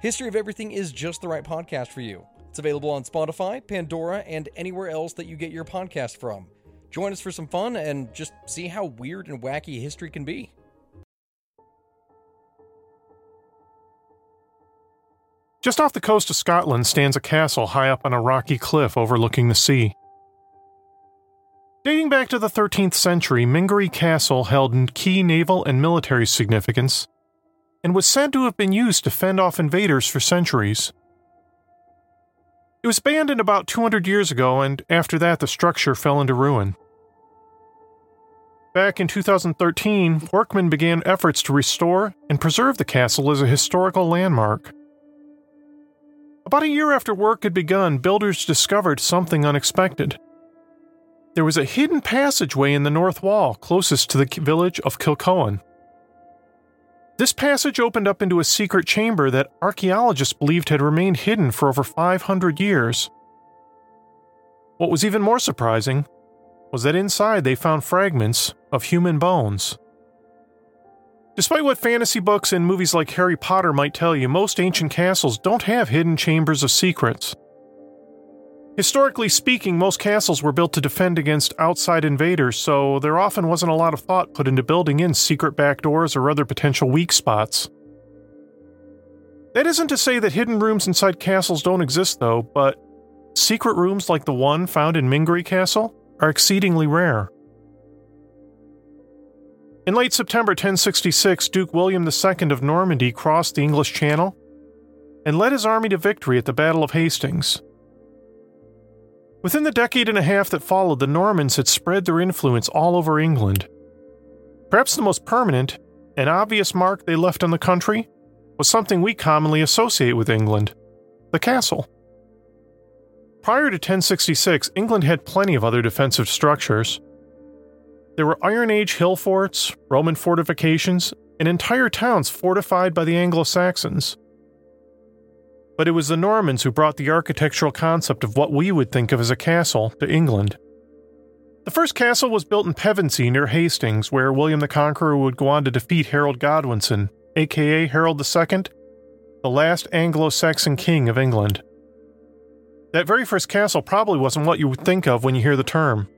History of Everything is just the right podcast for you. It's available on Spotify, Pandora, and anywhere else that you get your podcast from. Join us for some fun and just see how weird and wacky history can be. Just off the coast of Scotland stands a castle high up on a rocky cliff overlooking the sea. Dating back to the 13th century, Mingary Castle held key naval and military significance and was said to have been used to fend off invaders for centuries. It was abandoned about 200 years ago, and after that, the structure fell into ruin. Back in 2013, workmen began efforts to restore and preserve the castle as a historical landmark. About a year after work had begun, builders discovered something unexpected. There was a hidden passageway in the north wall closest to the village of Kilchoan. This passage opened up into a secret chamber that archaeologists believed had remained hidden for over 500 years. What was even more surprising was that inside they found fragments of human bones. Despite what fantasy books and movies like Harry Potter might tell you, most ancient castles don't have hidden chambers of secrets. Historically speaking, most castles were built to defend against outside invaders, so there often wasn't a lot of thought put into building in secret back doors or other potential weak spots. That isn't to say that hidden rooms inside castles don't exist, though, but secret rooms like the one found in Mingary Castle are exceedingly rare. In late September 1066, Duke William II of Normandy crossed the English Channel and led his army to victory at the Battle of Hastings. Within the decade and a half that followed, the Normans had spread their influence all over England. Perhaps the most permanent and obvious mark they left on the country was something we commonly associate with England the castle. Prior to 1066, England had plenty of other defensive structures. There were Iron Age hill forts, Roman fortifications, and entire towns fortified by the Anglo Saxons. But it was the Normans who brought the architectural concept of what we would think of as a castle to England. The first castle was built in Pevensey near Hastings, where William the Conqueror would go on to defeat Harold Godwinson, aka Harold II, the last Anglo Saxon king of England. That very first castle probably wasn't what you would think of when you hear the term.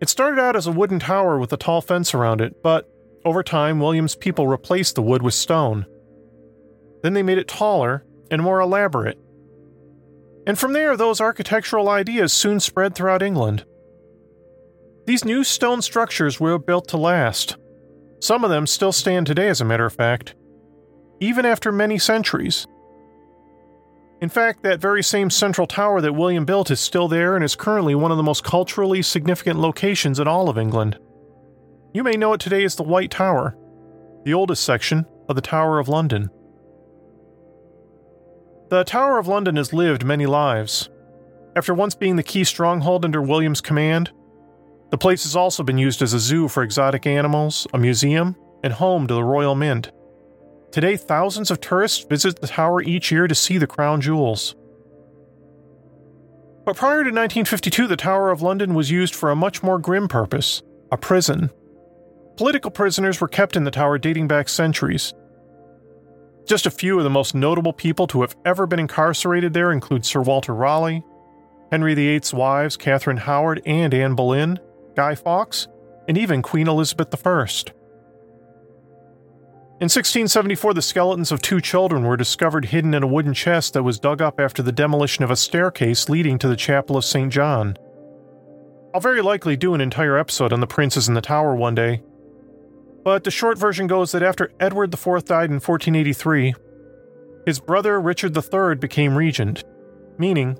It started out as a wooden tower with a tall fence around it, but over time, William's people replaced the wood with stone. Then they made it taller and more elaborate. And from there, those architectural ideas soon spread throughout England. These new stone structures were built to last. Some of them still stand today, as a matter of fact, even after many centuries. In fact, that very same central tower that William built is still there and is currently one of the most culturally significant locations in all of England. You may know it today as the White Tower, the oldest section of the Tower of London. The Tower of London has lived many lives. After once being the key stronghold under William's command, the place has also been used as a zoo for exotic animals, a museum, and home to the Royal Mint. Today, thousands of tourists visit the tower each year to see the crown jewels. But prior to 1952, the Tower of London was used for a much more grim purpose a prison. Political prisoners were kept in the tower dating back centuries. Just a few of the most notable people to have ever been incarcerated there include Sir Walter Raleigh, Henry VIII's wives Catherine Howard and Anne Boleyn, Guy Fawkes, and even Queen Elizabeth I. In 1674, the skeletons of two children were discovered hidden in a wooden chest that was dug up after the demolition of a staircase leading to the Chapel of St. John. I'll very likely do an entire episode on the princes in the tower one day, but the short version goes that after Edward IV died in 1483, his brother Richard III became regent, meaning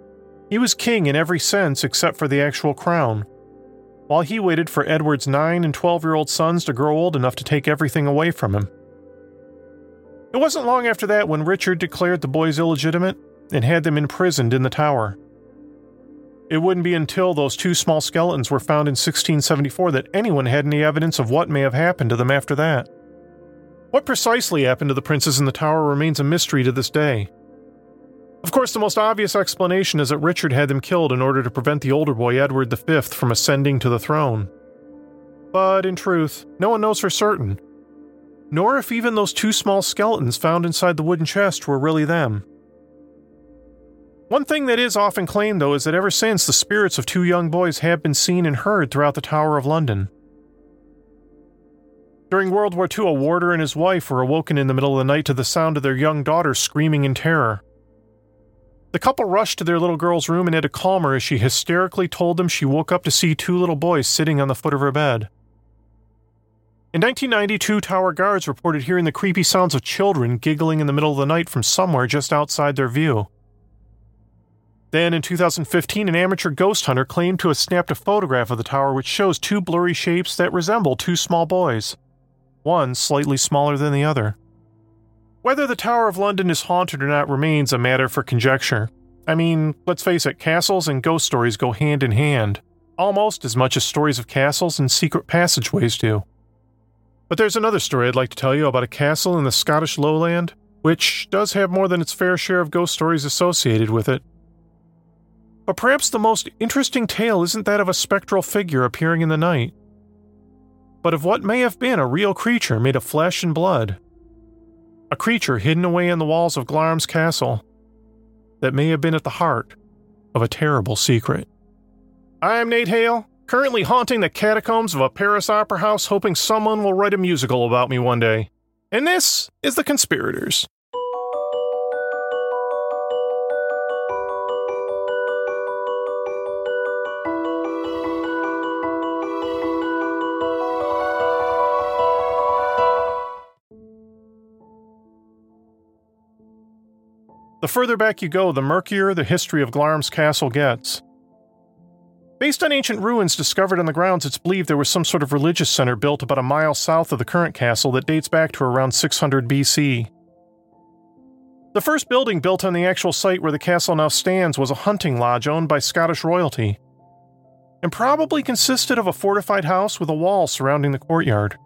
he was king in every sense except for the actual crown, while he waited for Edward's 9 and 12 year old sons to grow old enough to take everything away from him. It wasn't long after that when Richard declared the boys illegitimate and had them imprisoned in the tower. It wouldn't be until those two small skeletons were found in 1674 that anyone had any evidence of what may have happened to them after that. What precisely happened to the princes in the tower remains a mystery to this day. Of course, the most obvious explanation is that Richard had them killed in order to prevent the older boy Edward V from ascending to the throne. But in truth, no one knows for certain, nor if even those two small skeletons found inside the wooden chest were really them. One thing that is often claimed, though, is that ever since the spirits of two young boys have been seen and heard throughout the Tower of London. During World War II, a warder and his wife were awoken in the middle of the night to the sound of their young daughter screaming in terror. The couple rushed to their little girl's room and had to calm her as she hysterically told them she woke up to see two little boys sitting on the foot of her bed. In 1992, Tower guards reported hearing the creepy sounds of children giggling in the middle of the night from somewhere just outside their view. Then, in 2015, an amateur ghost hunter claimed to have snapped a photograph of the tower which shows two blurry shapes that resemble two small boys, one slightly smaller than the other. Whether the Tower of London is haunted or not remains a matter for conjecture. I mean, let's face it, castles and ghost stories go hand in hand, almost as much as stories of castles and secret passageways do. But there's another story I'd like to tell you about a castle in the Scottish lowland, which does have more than its fair share of ghost stories associated with it. But perhaps the most interesting tale isn't that of a spectral figure appearing in the night, but of what may have been a real creature made of flesh and blood a creature hidden away in the walls of Glamis Castle that may have been at the heart of a terrible secret. I'm Nate Hale, currently haunting the catacombs of a Paris opera house, hoping someone will write a musical about me one day. And this is The Conspirators. The further back you go, the murkier the history of Glamis Castle gets. Based on ancient ruins discovered on the grounds, it's believed there was some sort of religious center built about a mile south of the current castle that dates back to around 600 BC. The first building built on the actual site where the castle now stands was a hunting lodge owned by Scottish royalty, and probably consisted of a fortified house with a wall surrounding the courtyard.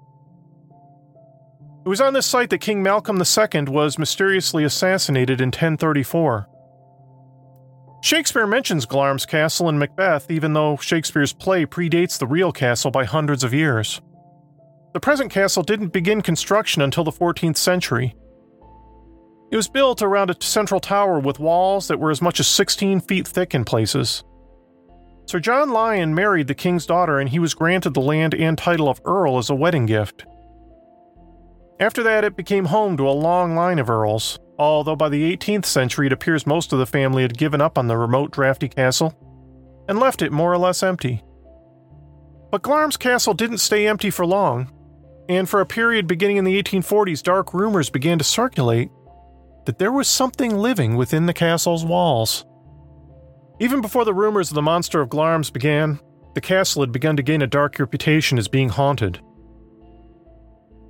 It was on this site that King Malcolm II was mysteriously assassinated in 1034. Shakespeare mentions Glamis Castle in Macbeth, even though Shakespeare's play predates the real castle by hundreds of years. The present castle didn't begin construction until the 14th century. It was built around a central tower with walls that were as much as 16 feet thick in places. Sir John Lyon married the king's daughter, and he was granted the land and title of Earl as a wedding gift. After that, it became home to a long line of earls, although by the 18th century it appears most of the family had given up on the remote, drafty castle and left it more or less empty. But Glamis Castle didn't stay empty for long, and for a period beginning in the 1840s, dark rumors began to circulate that there was something living within the castle's walls. Even before the rumors of the monster of Glamis began, the castle had begun to gain a dark reputation as being haunted.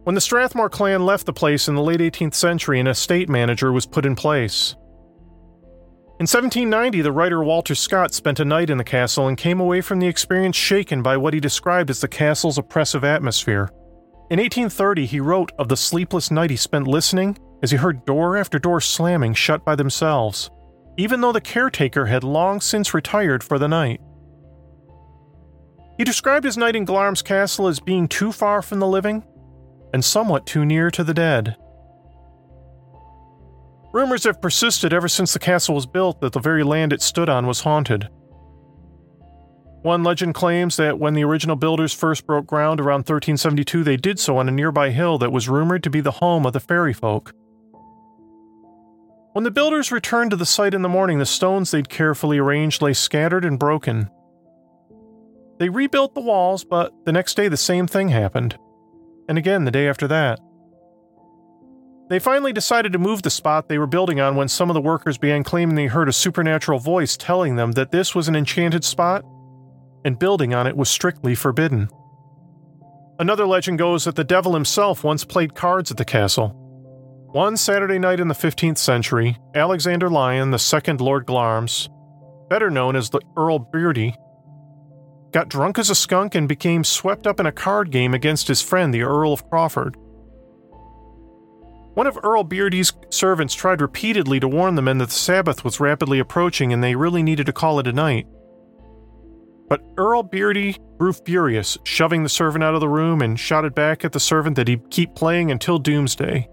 When the Strathmore clan left the place in the late 18th century, an estate manager was put in place. In 1790, the writer Walter Scott spent a night in the castle and came away from the experience shaken by what he described as the castle's oppressive atmosphere. In 1830, he wrote of the sleepless night he spent listening as he heard door after door slamming shut by themselves, even though the caretaker had long since retired for the night. He described his night in Glamis Castle as being too far from the living and somewhat too near to the dead. Rumors have persisted ever since the castle was built that the very land it stood on was haunted. One legend claims that when the original builders first broke ground around 1372, they did so on a nearby hill that was rumored to be the home of the fairy folk. When the builders returned to the site in the morning, the stones they'd carefully arranged lay scattered and broken. They rebuilt the walls, but the next day the same thing happened and again the day after that. They finally decided to move the spot they were building on when some of the workers began claiming they heard a supernatural voice telling them that this was an enchanted spot and building on it was strictly forbidden. Another legend goes that the devil himself once played cards at the castle, One Saturday night in the 15th century, Alexander Lyon, the second Lord Glamis, better known as the Earl Beardy, got drunk as a skunk and became swept up in a card game against his friend, the Earl of Crawford. One of Earl Beardy's servants tried repeatedly to warn the men that the Sabbath was rapidly approaching and they really needed to call it a night. But Earl Beardy grew furious, shoving the servant out of the room and shouted back at the servant that he'd keep playing until doomsday.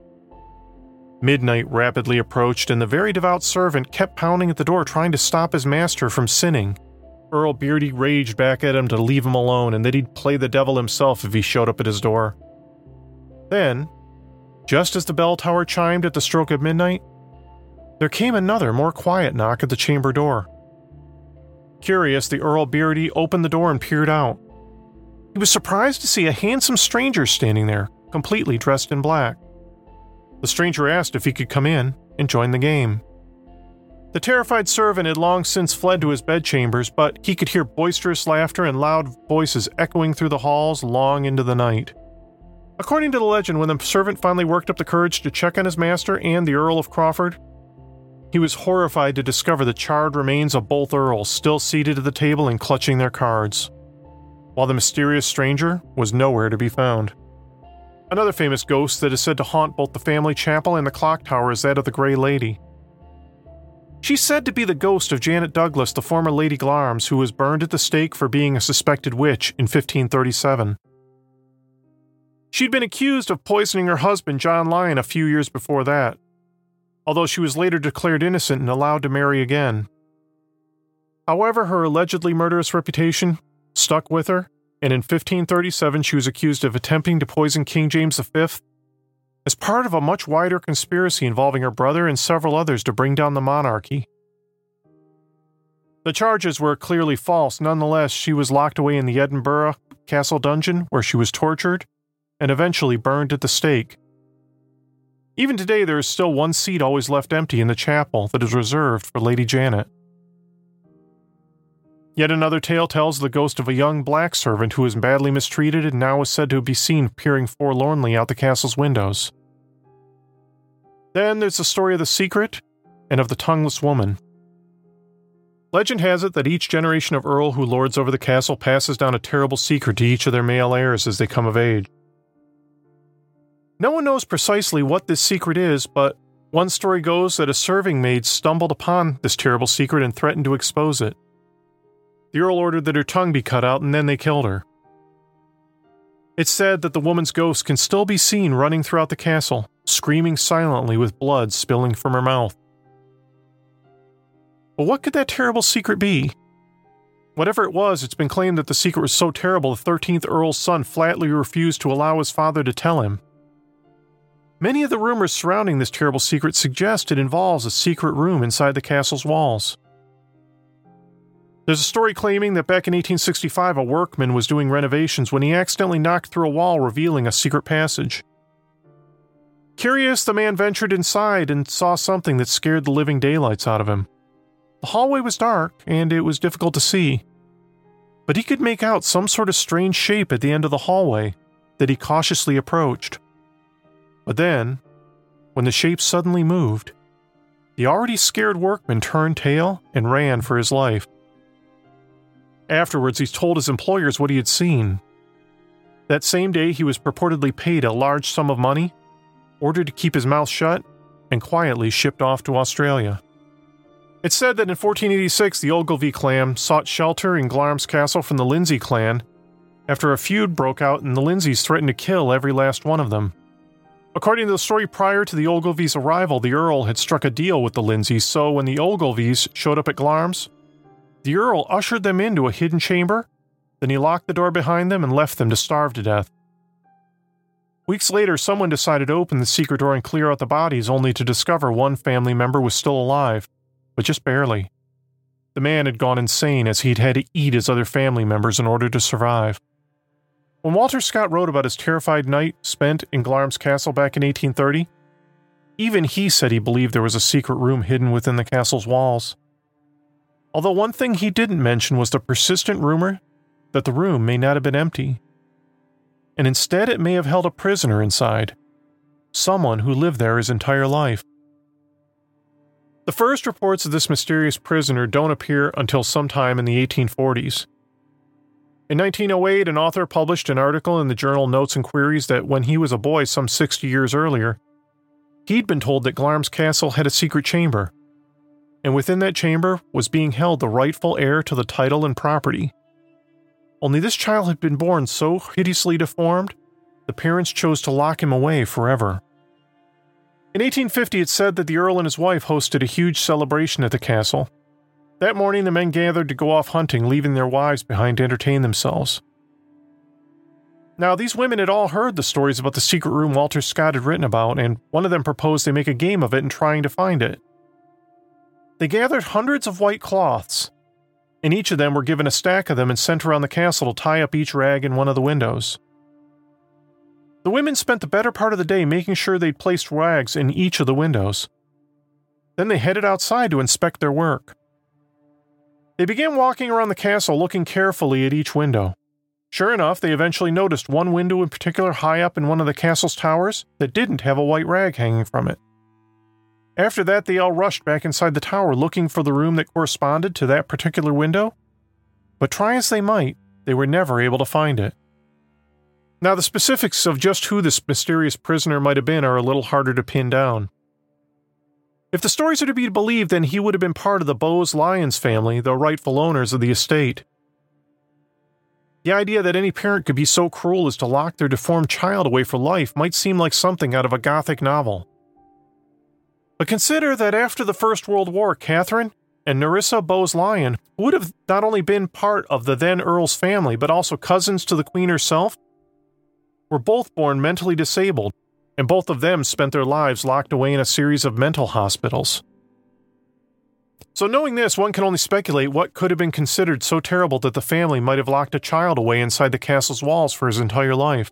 Midnight rapidly approached, and the very devout servant kept pounding at the door trying to stop his master from sinning. Earl Beardy raged back at him to leave him alone and that he'd play the devil himself if he showed up at his door. Then, just as the bell tower chimed at the stroke of midnight, there came another, more quiet knock at the chamber door. Curious, the Earl Beardy opened the door and peered out. He was surprised to see a handsome stranger standing there, completely dressed in black. The stranger asked if he could come in and join the game. The terrified servant had long since fled to his bedchambers, but he could hear boisterous laughter and loud voices echoing through the halls long into the night. According to the legend, when the servant finally worked up the courage to check on his master and the Earl of Crawford, he was horrified to discover the charred remains of both earls still seated at the table and clutching their cards, while the mysterious stranger was nowhere to be found. Another famous ghost that is said to haunt both the family chapel and the clock tower is that of the Grey Lady. She's said to be the ghost of Janet Douglas, the former Lady Glamis, who was burned at the stake for being a suspected witch in 1537. She'd been accused of poisoning her husband, John Lyon, a few years before that, although she was later declared innocent and allowed to marry again. However, her allegedly murderous reputation stuck with her, and in 1537 she was accused of attempting to poison King James V as part of a much wider conspiracy involving her brother and several others to bring down the monarchy. The charges were clearly false. Nonetheless, she was locked away in the Edinburgh Castle dungeon where she was tortured and eventually burned at the stake. Even today, there is still one seat always left empty in the chapel that is reserved for Lady Janet. Yet another tale tells the ghost of a young black servant who was badly mistreated and now is said to be seen peering forlornly out the castle's windows. Then there's the story of the secret and of the tongueless woman. Legend has it that each generation of Earl who lords over the castle passes down a terrible secret to each of their male heirs as they come of age. No one knows precisely what this secret is, but one story goes that a serving maid stumbled upon this terrible secret and threatened to expose it. The Earl ordered that her tongue be cut out and then they killed her. It's said that the woman's ghost can still be seen running throughout the castle, screaming silently with blood spilling from her mouth. But what could that terrible secret be? Whatever it was, it's been claimed that the secret was so terrible the 13th Earl's son flatly refused to allow his father to tell him. Many of the rumors surrounding this terrible secret suggest it involves a secret room inside the castle's walls. There's a story claiming that back in 1865 a workman was doing renovations when he accidentally knocked through a wall revealing a secret passage. Curious, the man ventured inside and saw something that scared the living daylights out of him. The hallway was dark and it was difficult to see, but he could make out some sort of strange shape at the end of the hallway that he cautiously approached. But then, when the shape suddenly moved, the already scared workman turned tail and ran for his life. Afterwards, he told his employers what he had seen. That same day, he was purportedly paid a large sum of money, ordered to keep his mouth shut, and quietly shipped off to Australia. It's said that in 1486, the Ogilvy clan sought shelter in Glamis Castle from the Lindsay clan after a feud broke out and the Lindsays threatened to kill every last one of them. According to the story, prior to the Ogilvies' arrival, the Earl had struck a deal with the Lindsays, so when the Ogilvies showed up at Glamis, the Earl ushered them into a hidden chamber, then he locked the door behind them and left them to starve to death. Weeks later, someone decided to open the secret door and clear out the bodies, only to discover one family member was still alive, but just barely. The man had gone insane as he'd had to eat his other family members in order to survive. When Walter Scott wrote about his terrified night spent in Glamis Castle back in 1830, even he said he believed there was a secret room hidden within the castle's walls. Although one thing he didn't mention was the persistent rumor that the room may not have been empty, and instead it may have held a prisoner inside, someone who lived there his entire life. The first reports of this mysterious prisoner don't appear until sometime in the 1840s. In 1908, an author published an article in the journal Notes and Queries that when he was a boy some 60 years earlier, he'd been told that Glamis Castle had a secret chamber, and within that chamber was being held the rightful heir to the title and property. Only this child had been born so hideously deformed, the parents chose to lock him away forever. In 1850, it said that the Earl and his wife hosted a huge celebration at the castle, that morning, the men gathered to go off hunting, leaving their wives behind to entertain themselves. Now, these women had all heard the stories about the secret room Walter Scott had written about, and one of them proposed they make a game of it in trying to find it. They gathered hundreds of white cloths, and each of them were given a stack of them and sent around the castle to tie up each rag in one of the windows. The women spent the better part of the day making sure they'd placed rags in each of the windows. Then they headed outside to inspect their work. They began walking around the castle looking carefully at each window. Sure enough, they eventually noticed one window in particular high up in one of the castle's towers that didn't have a white rag hanging from it. After that, they all rushed back inside the tower looking for the room that corresponded to that particular window. But try as they might, they were never able to find it. Now, the specifics of just who this mysterious prisoner might have been are a little harder to pin down. If the stories are to be believed, then he would have been part of the Bowes Lyons family, the rightful owners of the estate. The idea that any parent could be so cruel as to lock their deformed child away for life might seem like something out of a Gothic novel. But consider that after the First World War, Catherine and Nerissa Bowes Lyon would have not only been part of the then Earl's family, but also cousins to the Queen herself, were both born mentally disabled and both of them spent their lives locked away in a series of mental hospitals. So, knowing this, one can only speculate what could have been considered so terrible that the family might have locked a child away inside the castle's walls for his entire life.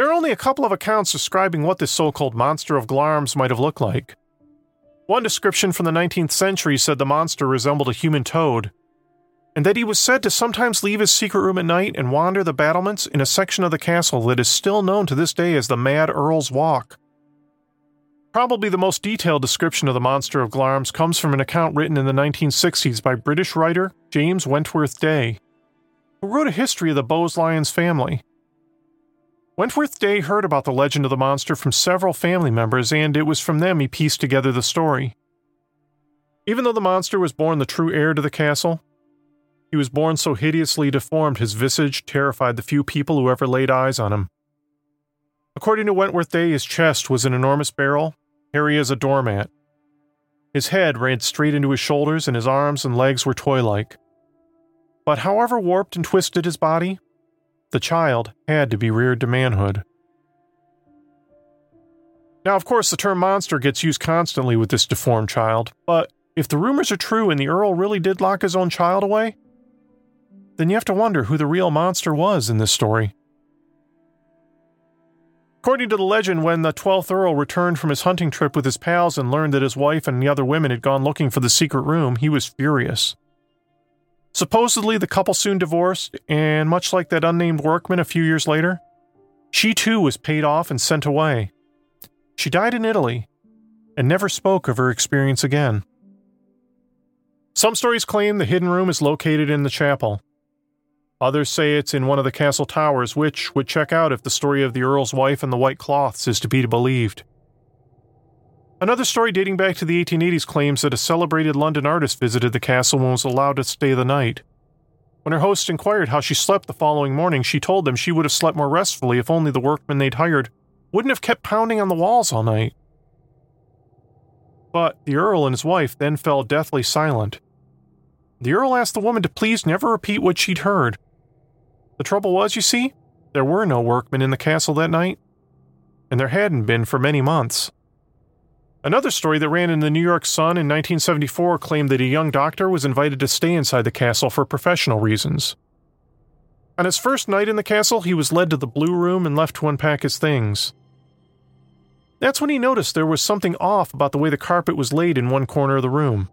There are only a couple of accounts describing what this so called monster of Glamis might have looked like. One description from the 19th century said the monster resembled a human toad, and that he was said to sometimes leave his secret room at night and wander the battlements in a section of the castle that is still known to this day as the Mad Earl's Walk. Probably the most detailed description of the monster of Glamis comes from an account written in the 1960s by British writer James Wentworth Day, who wrote a history of the Bowes Lyons family. Wentworth Day heard about the legend of the monster from several family members, and it was from them he pieced together the story. Even though the monster was born the true heir to the castle, he was born so hideously deformed his visage terrified the few people who ever laid eyes on him. According to Wentworth Day, his chest was an enormous barrel, hairy as a doormat. His head ran straight into his shoulders, and his arms and legs were toy like. But however warped and twisted his body, the child had to be reared to manhood. Now, of course, the term monster gets used constantly with this deformed child, but if the rumors are true and the Earl really did lock his own child away, then you have to wonder who the real monster was in this story. According to the legend, when the 12th Earl returned from his hunting trip with his pals and learned that his wife and the other women had gone looking for the secret room, he was furious. Supposedly, the couple soon divorced, and much like that unnamed workman a few years later, she too was paid off and sent away. She died in Italy and never spoke of her experience again. Some stories claim the hidden room is located in the chapel, Others say it's in one of the castle towers, which would check out if the story of the Earl's wife and the white cloths is to be believed. Another story dating back to the 1880s claims that a celebrated London artist visited the castle and was allowed to stay the night. When her hosts inquired how she slept the following morning, she told them she would have slept more restfully if only the workmen they'd hired wouldn't have kept pounding on the walls all night. But the Earl and his wife then fell deathly silent. The Earl asked the woman to please never repeat what she'd heard, the trouble was, you see, there were no workmen in the castle that night, and there hadn't been for many months. Another story that ran in the New York Sun in 1974 claimed that a young doctor was invited to stay inside the castle for professional reasons. On his first night in the castle, he was led to the Blue Room and left to unpack his things. That's when he noticed there was something off about the way the carpet was laid in one corner of the room.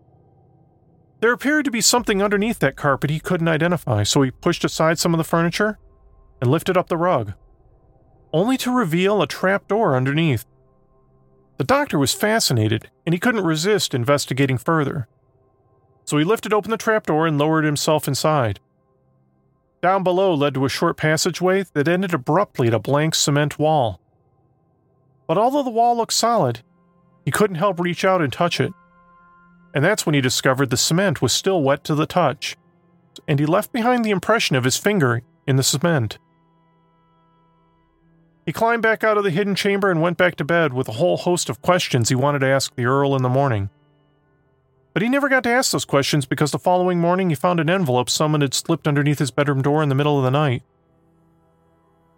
There appeared to be something underneath that carpet he couldn't identify, so he pushed aside some of the furniture and lifted up the rug, only to reveal a trap door underneath. The doctor was fascinated, and he couldn't resist investigating further. So he lifted open the trapdoor and lowered himself inside. Down below led to a short passageway that ended abruptly at a blank cement wall. But although the wall looked solid, he couldn't help reach out and touch it. And that's when he discovered the cement was still wet to the touch, and he left behind the impression of his finger in the cement. He climbed back out of the hidden chamber and went back to bed with a whole host of questions he wanted to ask the Earl in the morning. But he never got to ask those questions because the following morning he found an envelope someone had slipped underneath his bedroom door in the middle of the night.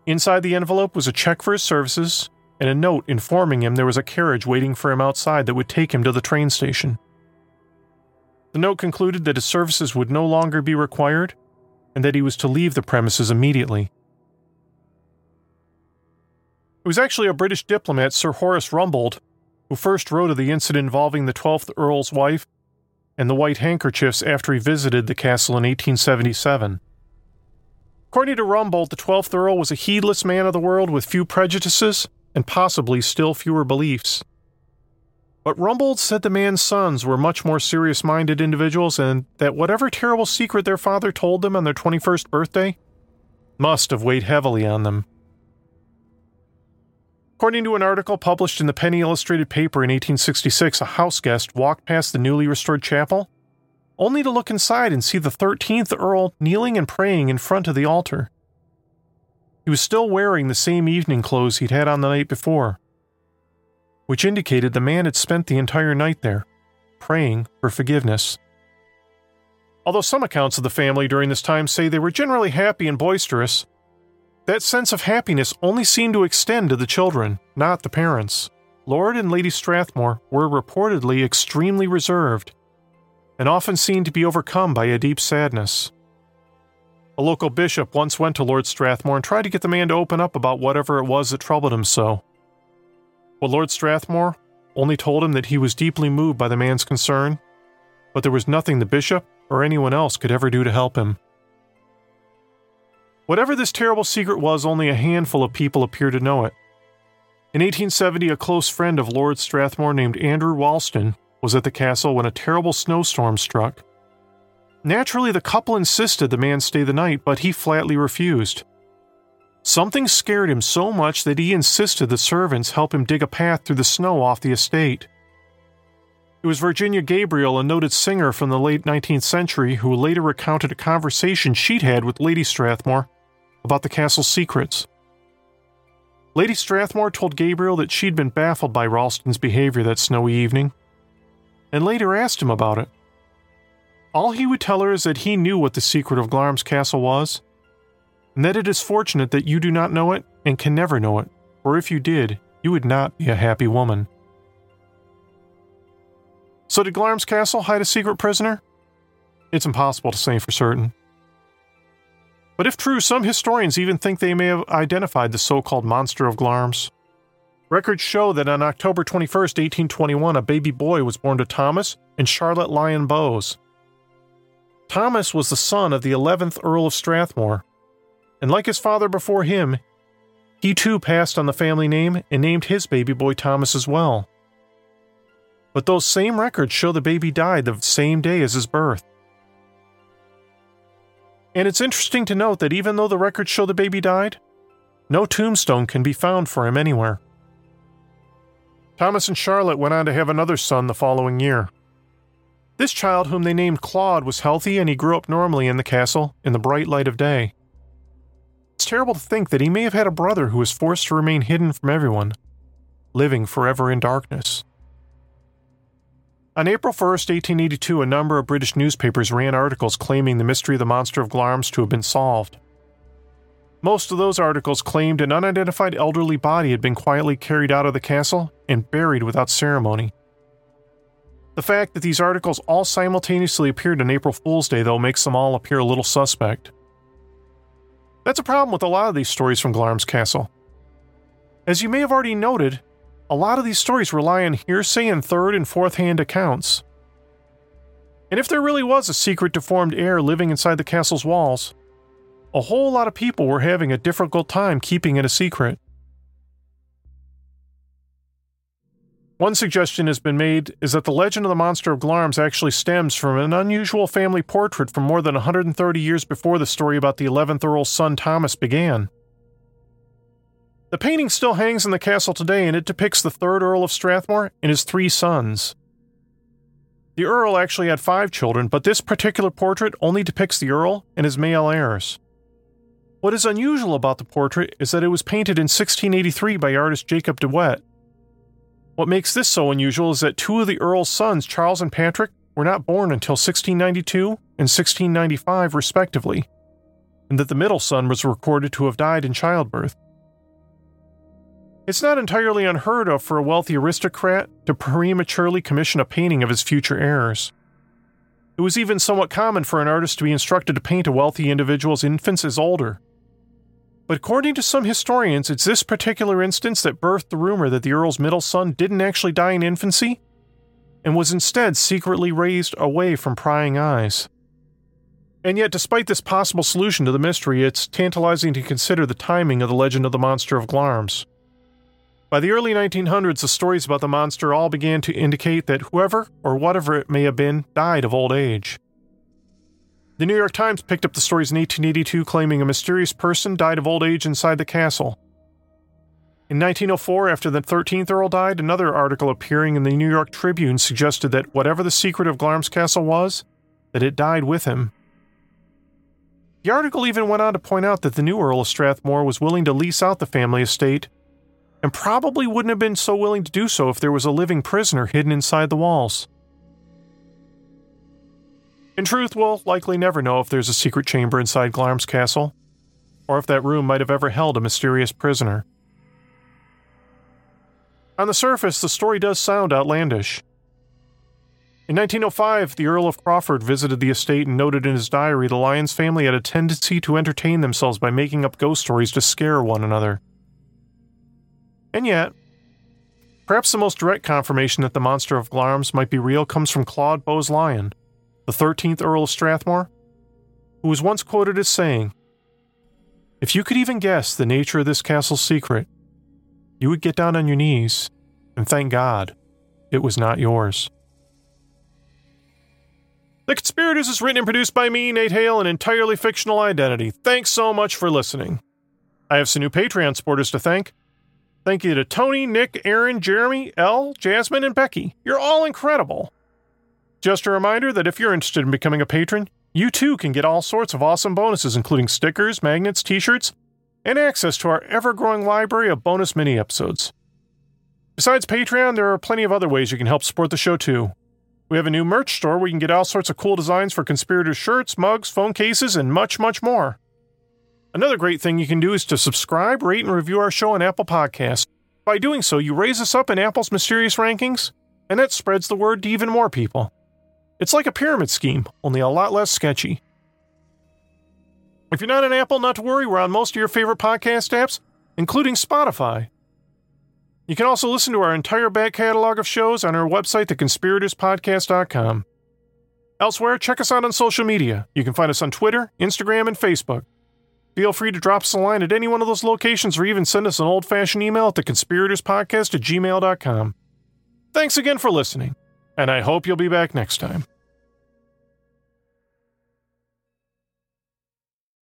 Inside the envelope was a check for his services and a note informing him there was a carriage waiting for him outside that would take him to the train station. The note concluded that his services would no longer be required and that he was to leave the premises immediately. It was actually a British diplomat, Sir Horace Rumbold, who first wrote of the incident involving the 12th Earl's wife and the white handkerchiefs after he visited the castle in 1877. According to Rumbold, the 12th Earl was a heedless man of the world with few prejudices and possibly still fewer beliefs. But Rumbold said the man's sons were much more serious minded individuals and that whatever terrible secret their father told them on their 21st birthday must have weighed heavily on them. According to an article published in the Penny Illustrated paper in 1866, a house guest walked past the newly restored chapel, only to look inside and see the 13th Earl kneeling and praying in front of the altar. He was still wearing the same evening clothes he'd had on the night before, which indicated the man had spent the entire night there, praying for forgiveness. Although some accounts of the family during this time say they were generally happy and boisterous, that sense of happiness only seemed to extend to the children, not the parents. Lord and Lady Strathmore were reportedly extremely reserved and often seemed to be overcome by a deep sadness. A local bishop once went to Lord Strathmore and tried to get the man to open up about whatever it was that troubled him so. But Lord Strathmore only told him that he was deeply moved by the man's concern, but there was nothing the bishop or anyone else could ever do to help him. Whatever this terrible secret was, only a handful of people appear to know it. In 1870, a close friend of Lord Strathmore named Andrew Ralston was at the castle when a terrible snowstorm struck. Naturally, the couple insisted the man stay the night, but he flatly refused. Something scared him so much that he insisted the servants help him dig a path through the snow off the estate. It was Virginia Gabriel, a noted singer from the late 19th century, who later recounted a conversation she'd had with Lady Strathmore about the castle's secrets. Lady Strathmore told Gabriel that she'd been baffled by Ralston's behavior that snowy evening, and later asked him about it. All he would tell her is that he knew what the secret of Glamis Castle was, and that it is fortunate that you do not know it and can never know it, for if you did, you would not be a happy woman. So, did Glamis Castle hide a secret prisoner? It's impossible to say for certain. But if true, some historians even think they may have identified the so called monster of Glamis. Records show that on October 21, 1821, a baby boy was born to Thomas and Charlotte Lyon Bowes. Thomas was the son of the 11th Earl of Strathmore, and like his father before him, he too passed on the family name and named his baby boy Thomas as well. But those same records show the baby died the same day as his birth. And it's interesting to note that even though the records show the baby died, no tombstone can be found for him anywhere. Thomas and Charlotte went on to have another son the following year. This child, whom they named Claude, was healthy and he grew up normally in the castle in the bright light of day. It's terrible to think that he may have had a brother who was forced to remain hidden from everyone, living forever in darkness. On April 1, 1882, a number of British newspapers ran articles claiming the mystery of the monster of Glamis to have been solved. Most of those articles claimed an unidentified elderly body had been quietly carried out of the castle and buried without ceremony. The fact that these articles all simultaneously appeared on April Fool's Day, though, makes them all appear a little suspect. That's a problem with a lot of these stories from Glamis Castle. As you may have already noted, a lot of these stories rely on hearsay and third and fourth hand accounts. And if there really was a secret deformed heir living inside the castle's walls, a whole lot of people were having a difficult time keeping it a secret. One suggestion has been made is that the legend of the monster of Glamis actually stems from an unusual family portrait from more than 130 years before the story about the 11th Earl's son Thomas began. The painting still hangs in the castle today and it depicts the third Earl of Strathmore and his three sons. The Earl actually had five children, but this particular portrait only depicts the Earl and his male heirs. What is unusual about the portrait is that it was painted in 1683 by artist Jacob de Wet, what makes this so unusual is that two of the Earl's sons, Charles and Patrick, were not born until 1692 and 1695, respectively, and that the middle son was recorded to have died in childbirth. It's not entirely unheard of for a wealthy aristocrat to prematurely commission a painting of his future heirs. It was even somewhat common for an artist to be instructed to paint a wealthy individual's infants as older, but according to some historians, it's this particular instance that birthed the rumor that the Earl's middle son didn't actually die in infancy and was instead secretly raised away from prying eyes. And yet, despite this possible solution to the mystery, it's tantalizing to consider the timing of the legend of the monster of Glamis. By the early 1900s, the stories about the monster all began to indicate that whoever, or whatever it may have been, died of old age. The New York Times picked up the stories in 1882 claiming a mysterious person died of old age inside the castle. In 1904, after the 13th Earl died, another article appearing in the New York Tribune suggested that whatever the secret of Glamis Castle was, that it died with him. The article even went on to point out that the new Earl of Strathmore was willing to lease out the family estate, and probably wouldn't have been so willing to do so if there was a living prisoner hidden inside the walls. In truth, we'll likely never know if there's a secret chamber inside Glamis Castle, or if that room might have ever held a mysterious prisoner. On the surface, the story does sound outlandish. In 1905, the Earl of Crawford visited the estate and noted in his diary the Lyons family had a tendency to entertain themselves by making up ghost stories to scare one another. And yet, perhaps the most direct confirmation that the monster of Glamis might be real comes from Claude Bowes Lyon, the 13th Earl of Strathmore, who was once quoted as saying, If you could even guess the nature of this castle's secret, you would get down on your knees and thank God it was not yours. The Conspirators is written and produced by me, Nate Hale, an entirely fictional identity. Thanks so much for listening. I have some new Patreon supporters to thank. Thank you to Tony, Nick, Aaron, Jeremy, Elle, Jasmine, and Becky. You're all incredible. Just a reminder that if you're interested in becoming a patron, you too can get all sorts of awesome bonuses, including stickers, magnets, t shirts, and access to our ever growing library of bonus mini episodes. Besides Patreon, there are plenty of other ways you can help support the show too. We have a new merch store where you can get all sorts of cool designs for conspirator shirts, mugs, phone cases, and much, much more. Another great thing you can do is to subscribe, rate, and review our show on Apple Podcasts. By doing so, you raise us up in Apple's mysterious rankings, and that spreads the word to even more people. It's like a pyramid scheme, only a lot less sketchy. If you're not an Apple, not to worry, we're on most of your favorite podcast apps, including Spotify. You can also listen to our entire back catalog of shows on our website, theconspiratorspodcast.com. Elsewhere, check us out on social media. You can find us on Twitter, Instagram, and Facebook. Feel free to drop us a line at any one of those locations or even send us an old fashioned email at theconspiratorspodcast at gmail.com. Thanks again for listening and I hope you'll be back next time.